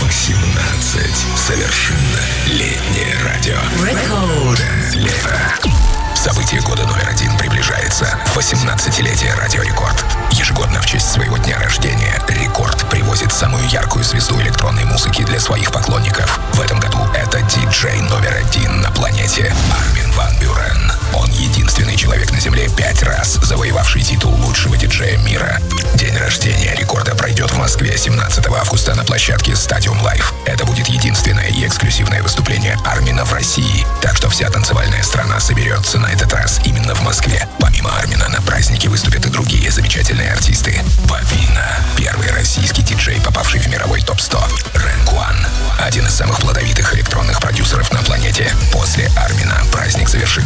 18. Совершенно летнее радио. Рекорд. Лето. Событие года номер один приближается. 18-летие Радио Рекорд. Ежегодно в честь своего дня рождения Рекорд привозит самую яркую звезду электронной музыки для своих поклонников. В этом году это диджей номер один на планете Армин Ван Бюрен. Он единственный человек на Земле пять раз завоевавший титул лучшего диджея мира. День рождения рекорда пройдет в Москве 17 августа на площадке Stadium Life. Это будет единственное и эксклюзивное выступление Армина в России. Так что вся танцевальная страна соберется на этот раз именно в Москве. Помимо Армина на празднике выступят и другие замечательные артисты. Бабина, первый российский диджей, попавший в мировой топ-100. Рэн Куан, один из самых плодовитых электронных продюсеров на планете. После Армина праздник завершит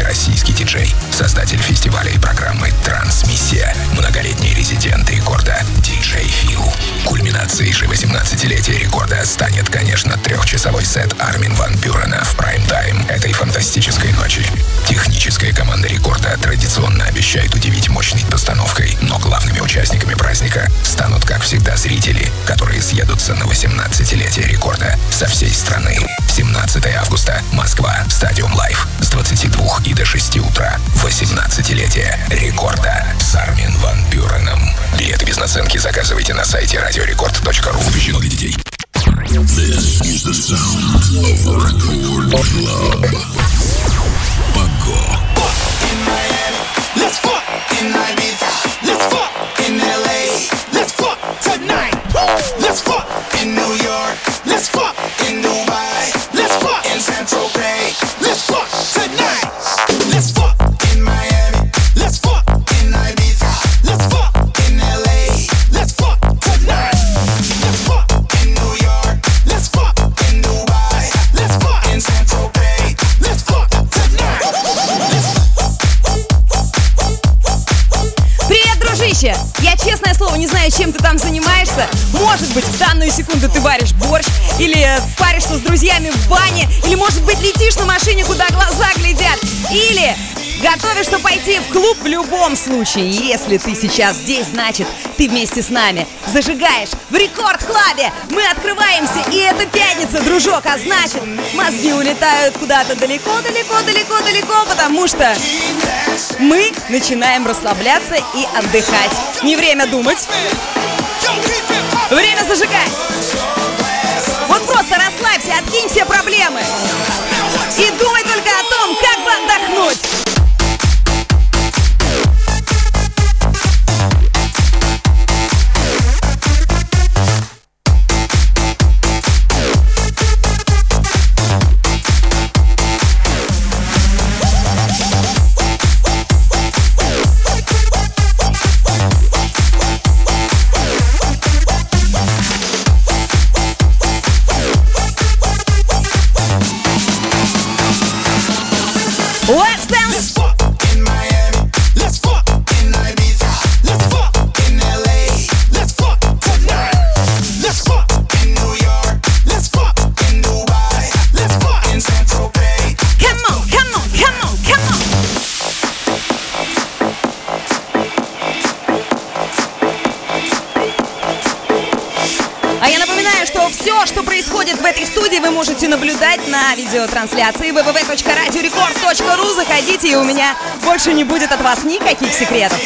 лучший российский диджей, создатель фестиваля и программы «Трансмиссия», многолетний резидент рекорда диджей Фил. Кульминацией же 18-летия рекорда станет, конечно, трехчасовой сет Армин Ван Бюрена в прайм-тайм этой фантастической ночи. Техническая команда рекорда традиционно обещает удивить мощной постановкой, но главными участниками праздника станут, как всегда, зрители, которые съедутся на 18-летие рекорда со всей страны. 17 августа, Москва, Stadium Live с 22 и до 6 утра. 18-летие рекорда с Армин Ван Бюреном. Билеты без наценки заказывайте на сайте radiorecord.ru. Запрещено для детей. This is the sound of Record Club. Pago. Let's fuck in Ibiza. Let's fuck in LA. Let's fuck tonight. Let's fuck in New York. Let's fuck данную секунду ты варишь борщ, или паришься с друзьями в бане, или, может быть, летишь на машине, куда глаза глядят, или готовишься пойти в клуб в любом случае. Если ты сейчас здесь, значит, ты вместе с нами зажигаешь в рекорд-клабе. Мы открываемся, и это пятница, дружок, а значит, мозги улетают куда-то далеко-далеко-далеко-далеко, потому что мы начинаем расслабляться и отдыхать. Не время думать, время зажигать. Вот просто расслабься, откинь все проблемы. И думай только о том, как можете наблюдать на видеотрансляции www.radiorecord.ru. Заходите, и у меня больше не будет от вас никаких секретов.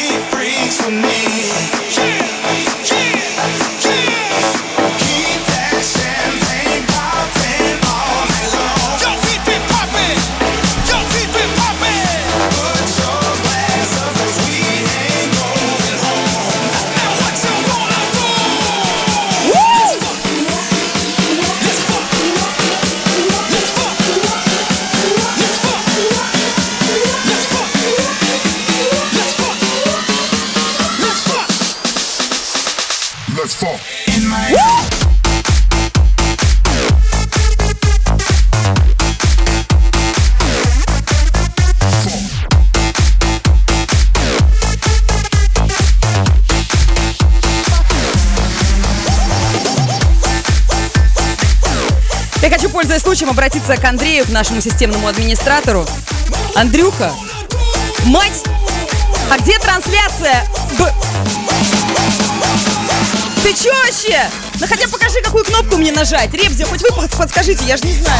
Случаем, обратиться к Андрею, к нашему системному администратору. Андрюха, мать, а где трансляция? Б- Ты чё вообще? Ну хотя покажи, какую кнопку мне нажать. Ребзи, хоть вы подскажите, я же не знаю.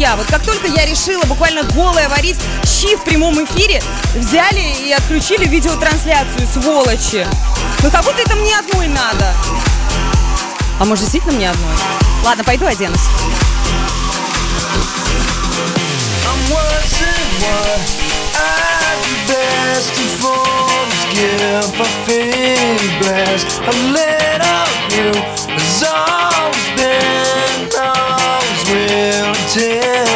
Друзья. Вот как только я решила буквально голая варить щи в прямом эфире, взяли и отключили видеотрансляцию, сволочи. Ну как будто это мне одной надо. А может действительно мне одной? Ладно, пойду оденусь. pretend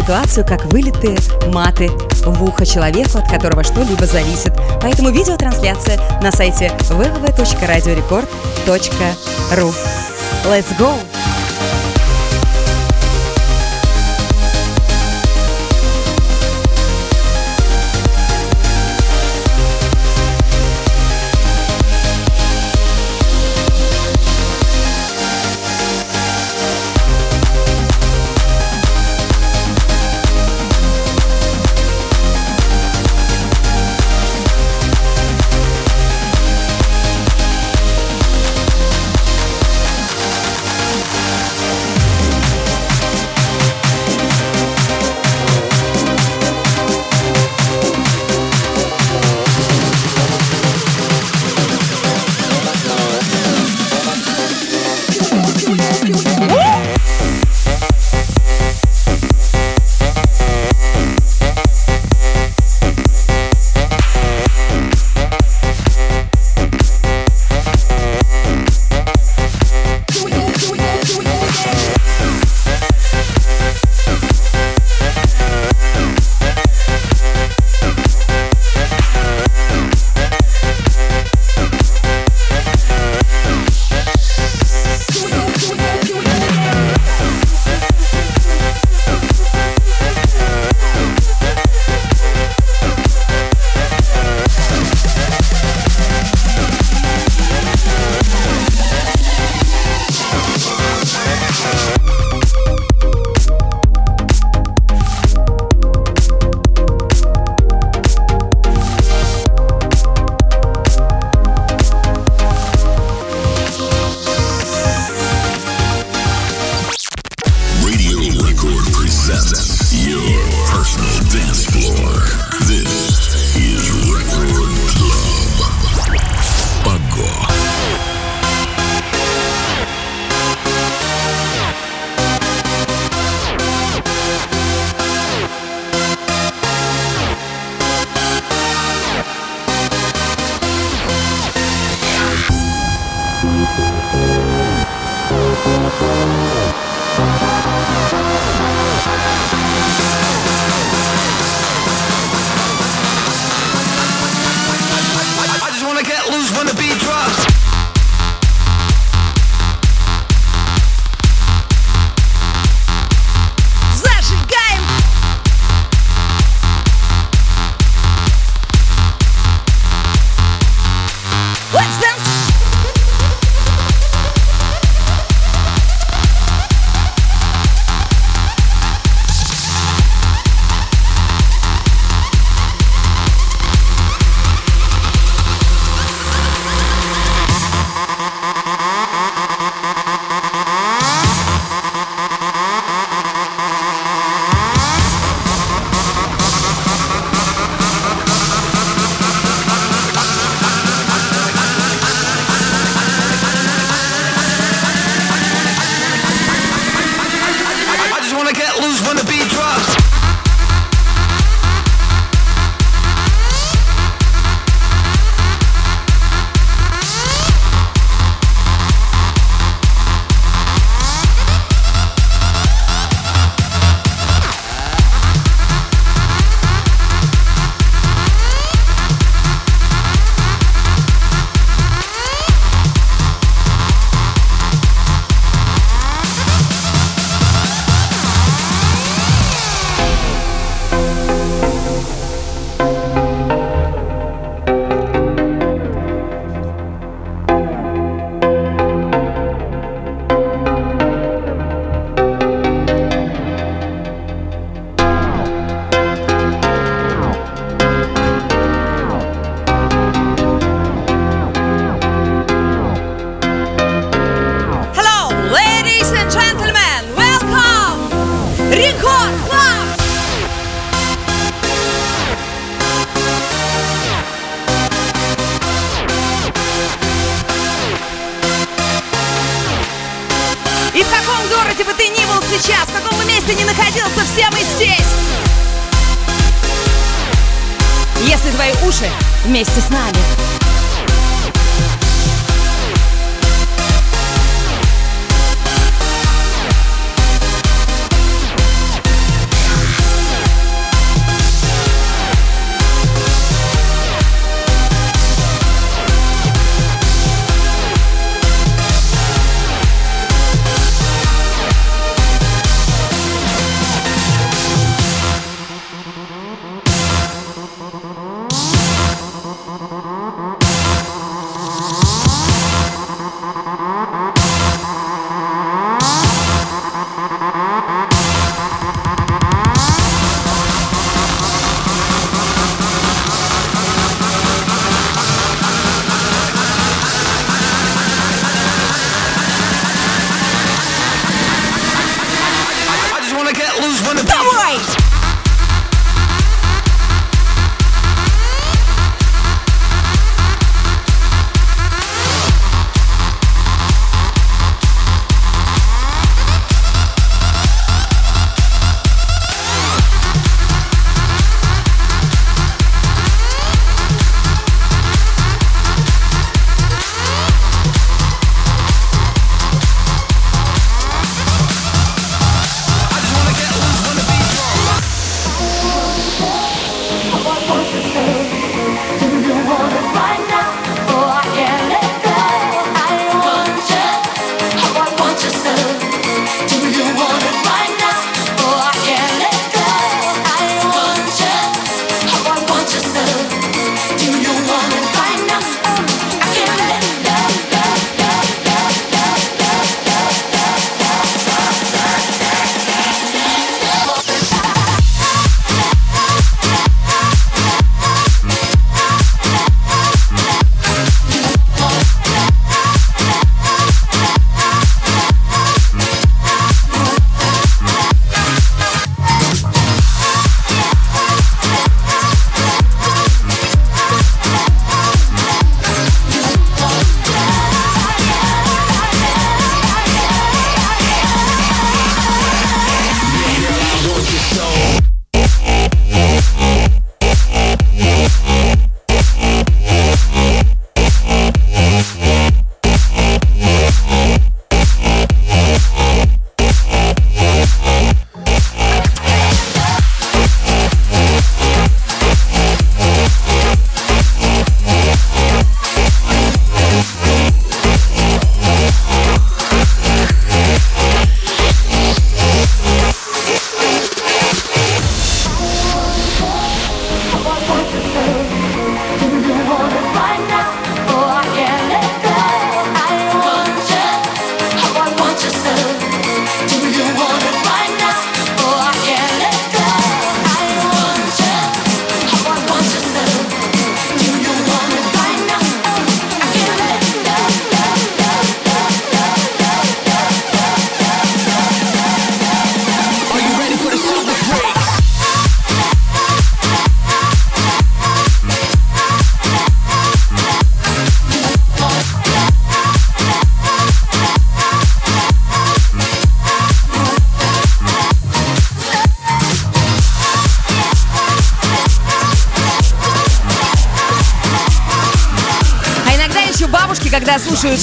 ситуацию, как вылитые маты в ухо человеку, от которого что-либо зависит. Поэтому видеотрансляция на сайте www.radiorecord.ru Let's go! Thank you.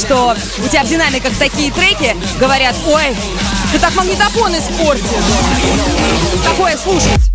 что у тебя в динамиках такие треки, говорят, ой, ты так магнитофон испортил. Такое слушать.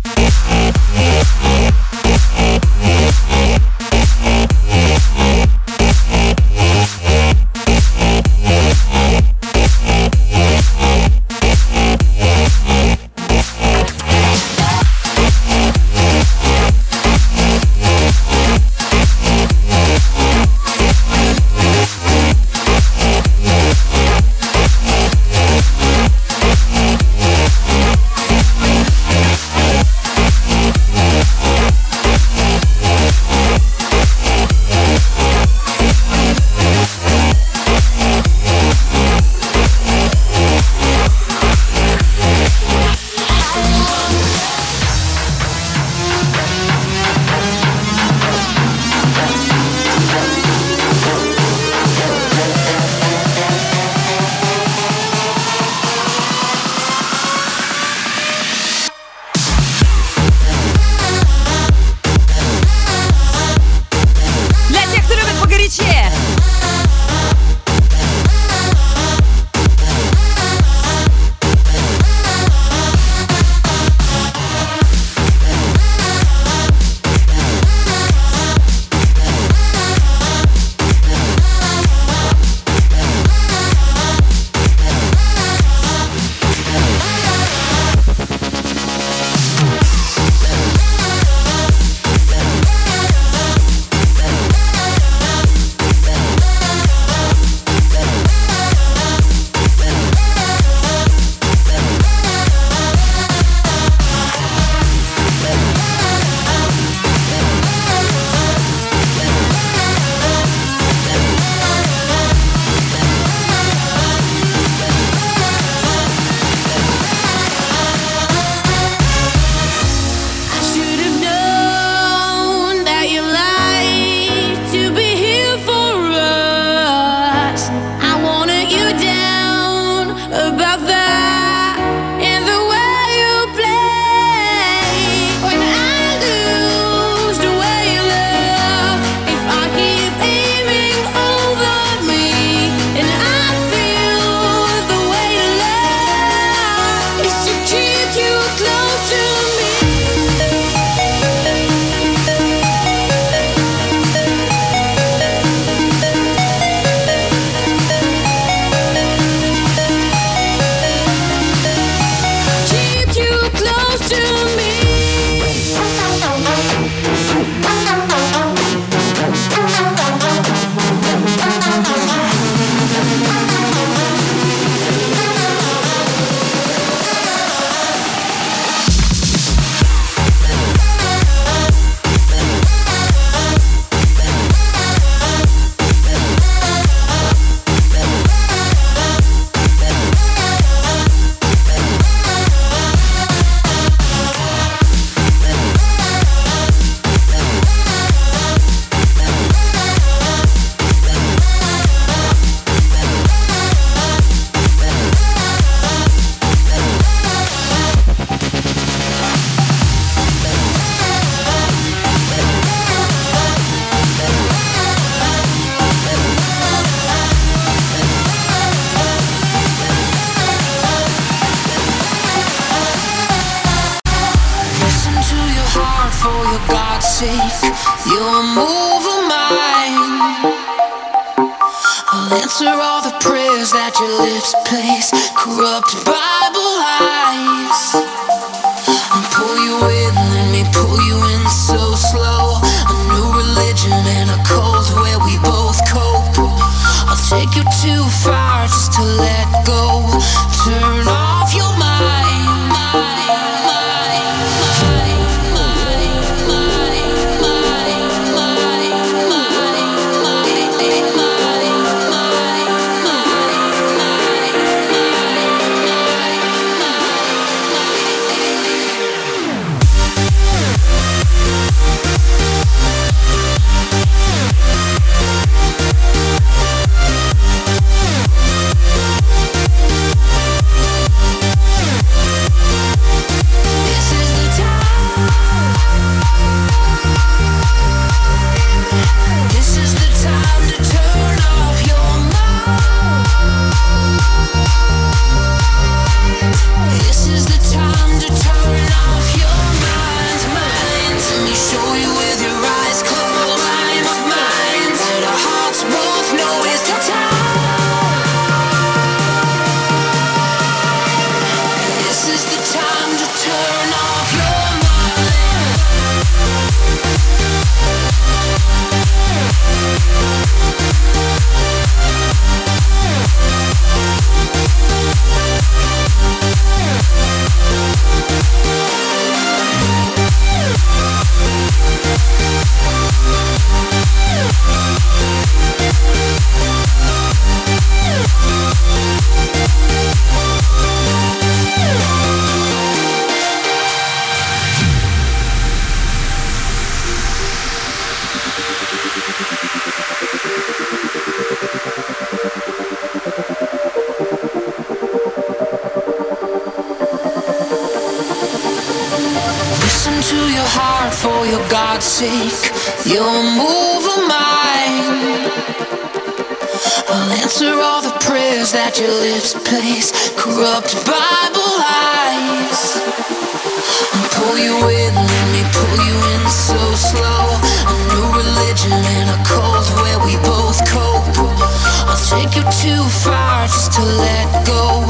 To let go.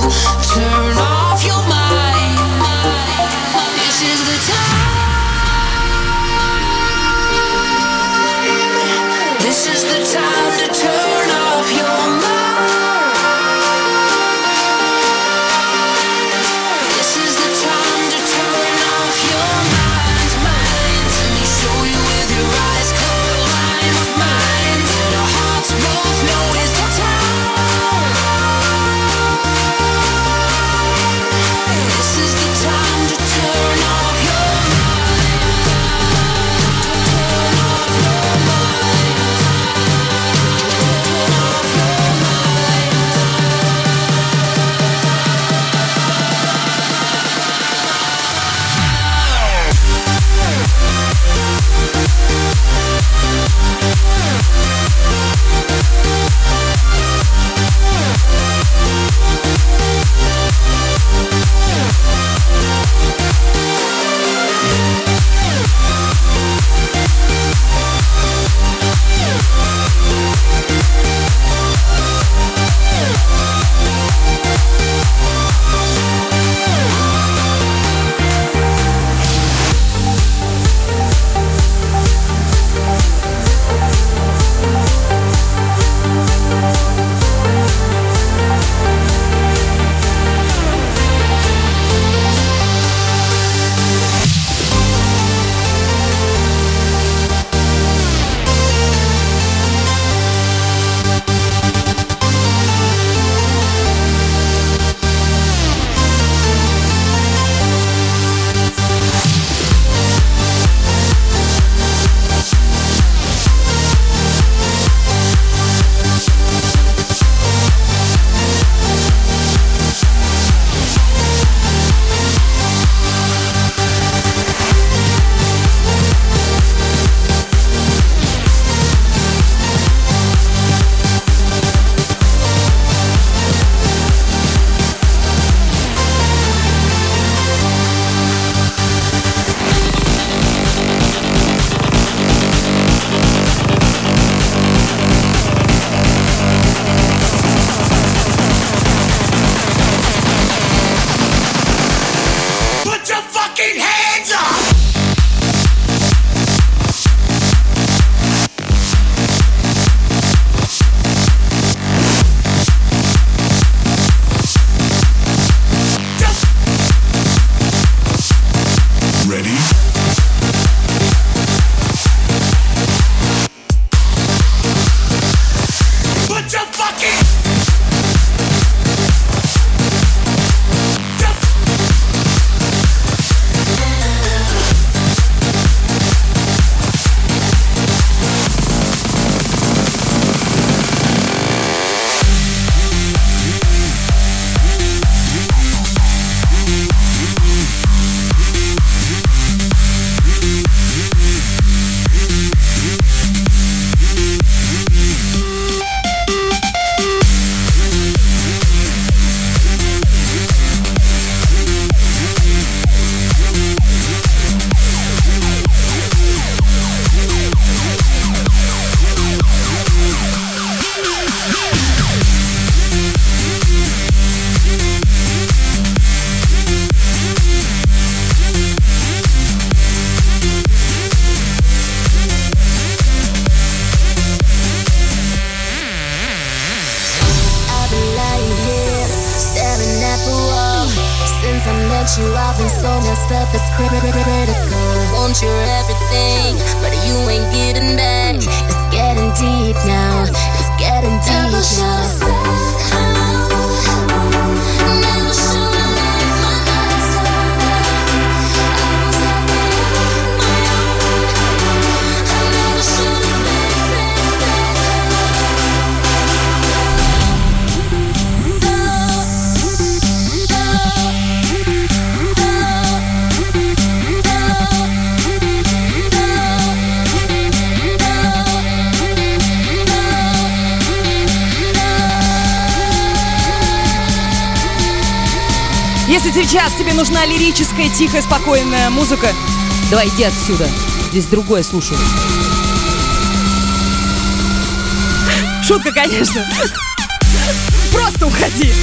Turn off your mind. Мягкая, тихая, спокойная музыка. Давай, иди отсюда. Здесь другое слушаю. Шутка, конечно. Просто уходи.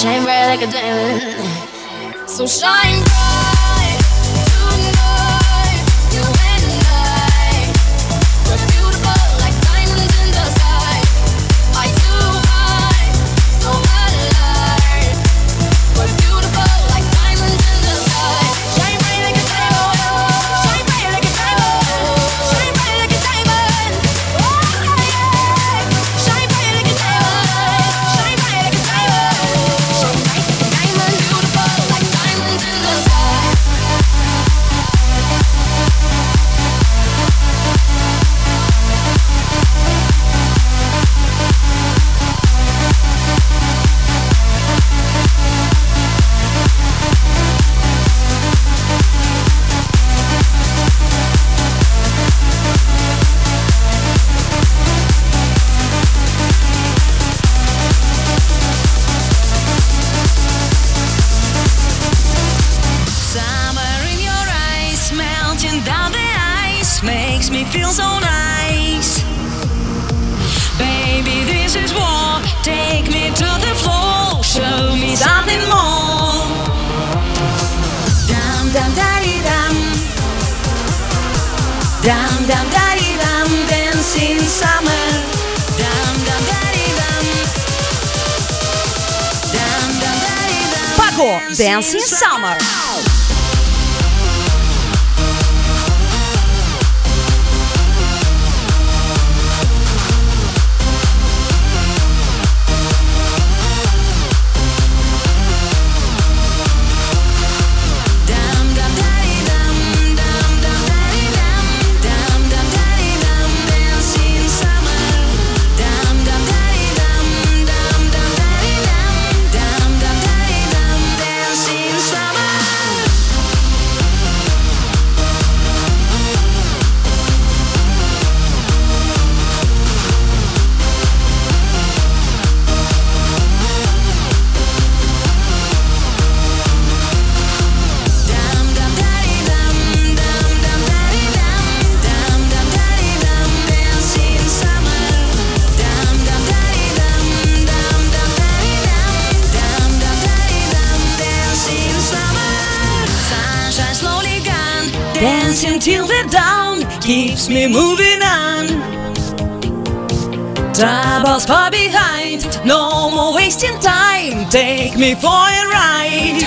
Shine bright like a diamond. So shine bright. for Dancing Summer. me moving on. Troubles far behind, no more wasting time. Take me for a ride.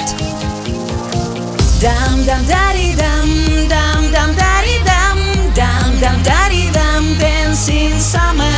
Dum dum daddy dum dum dum daddy dum dum dum daddy dum dancing summer.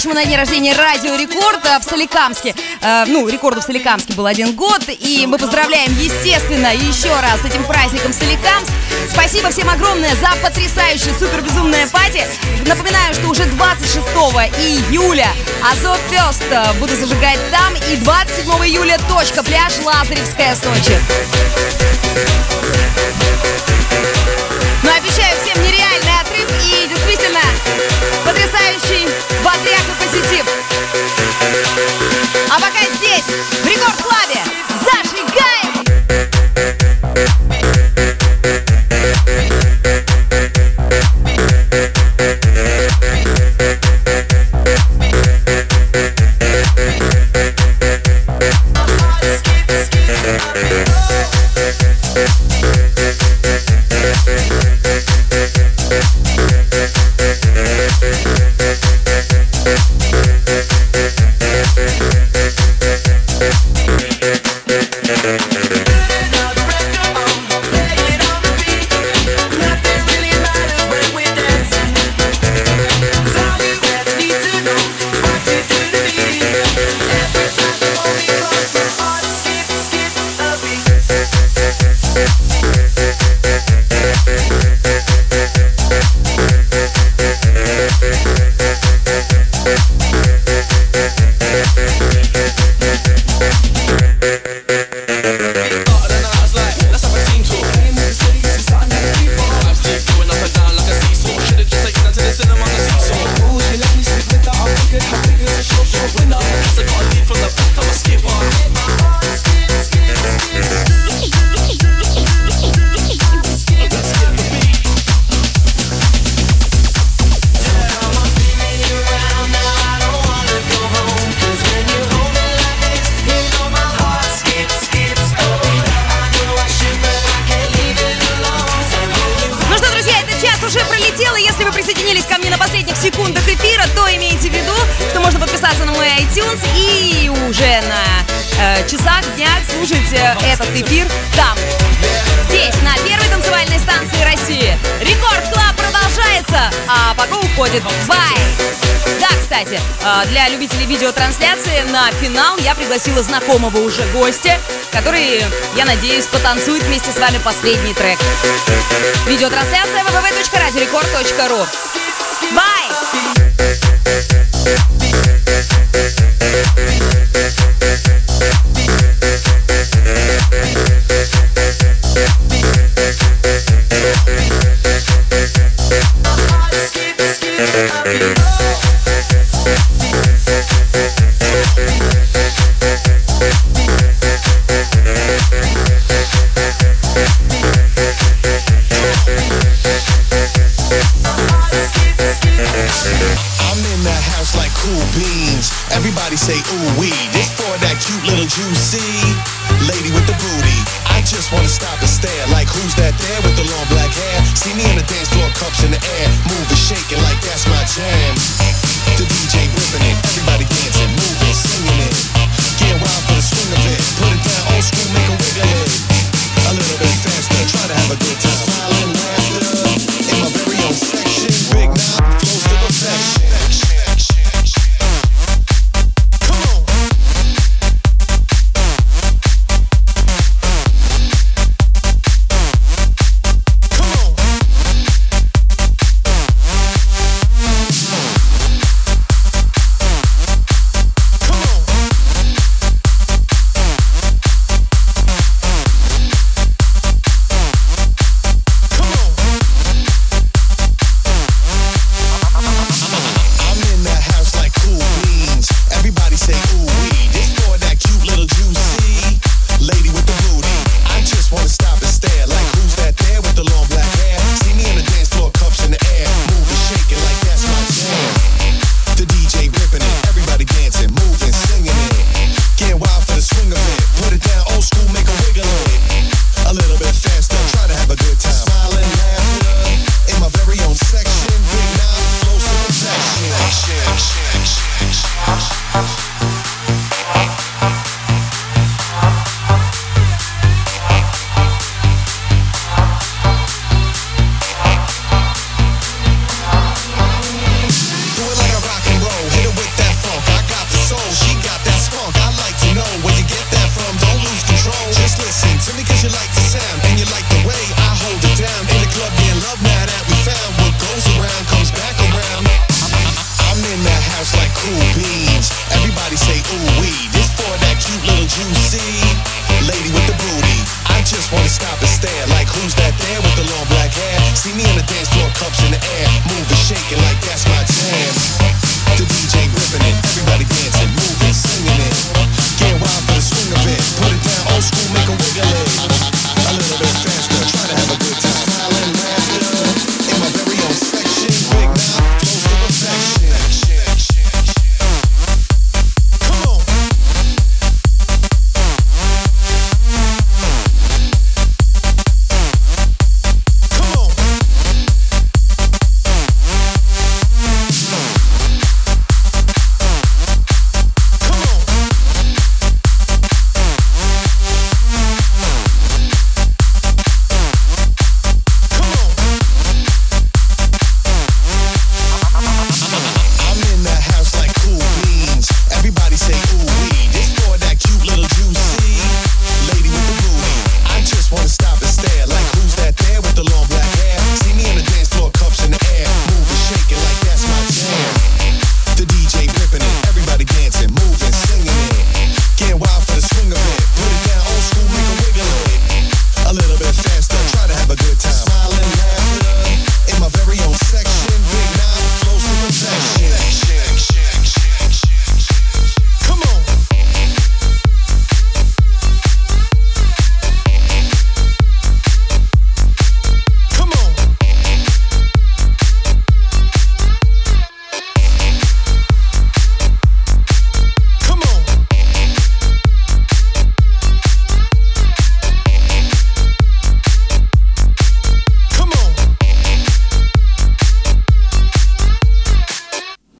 По-настоящему на день рождения Радио Рекорд в Соликамске. Э, ну, рекорду в Соликамске был один год, и мы поздравляем, естественно, еще раз с этим праздником Соликамск. Спасибо всем огромное за потрясающее супер безумное пати. Напоминаю, что уже 26 июля Азов Фест э, буду зажигать там, и 27 июля точка пляж Лазаревская Сочи. Но обещаю всем нереальный отрыв и действительно потрясающий бодряк и позитив. А пока здесь, в Рекорд Клабе, зажигаем! Кстати, э, для любителей видеотрансляции на финал я пригласила знакомого уже гостя, который, я надеюсь, потанцует вместе с вами последний трек. Видеотрансляция www.radiorecord.ru Бай!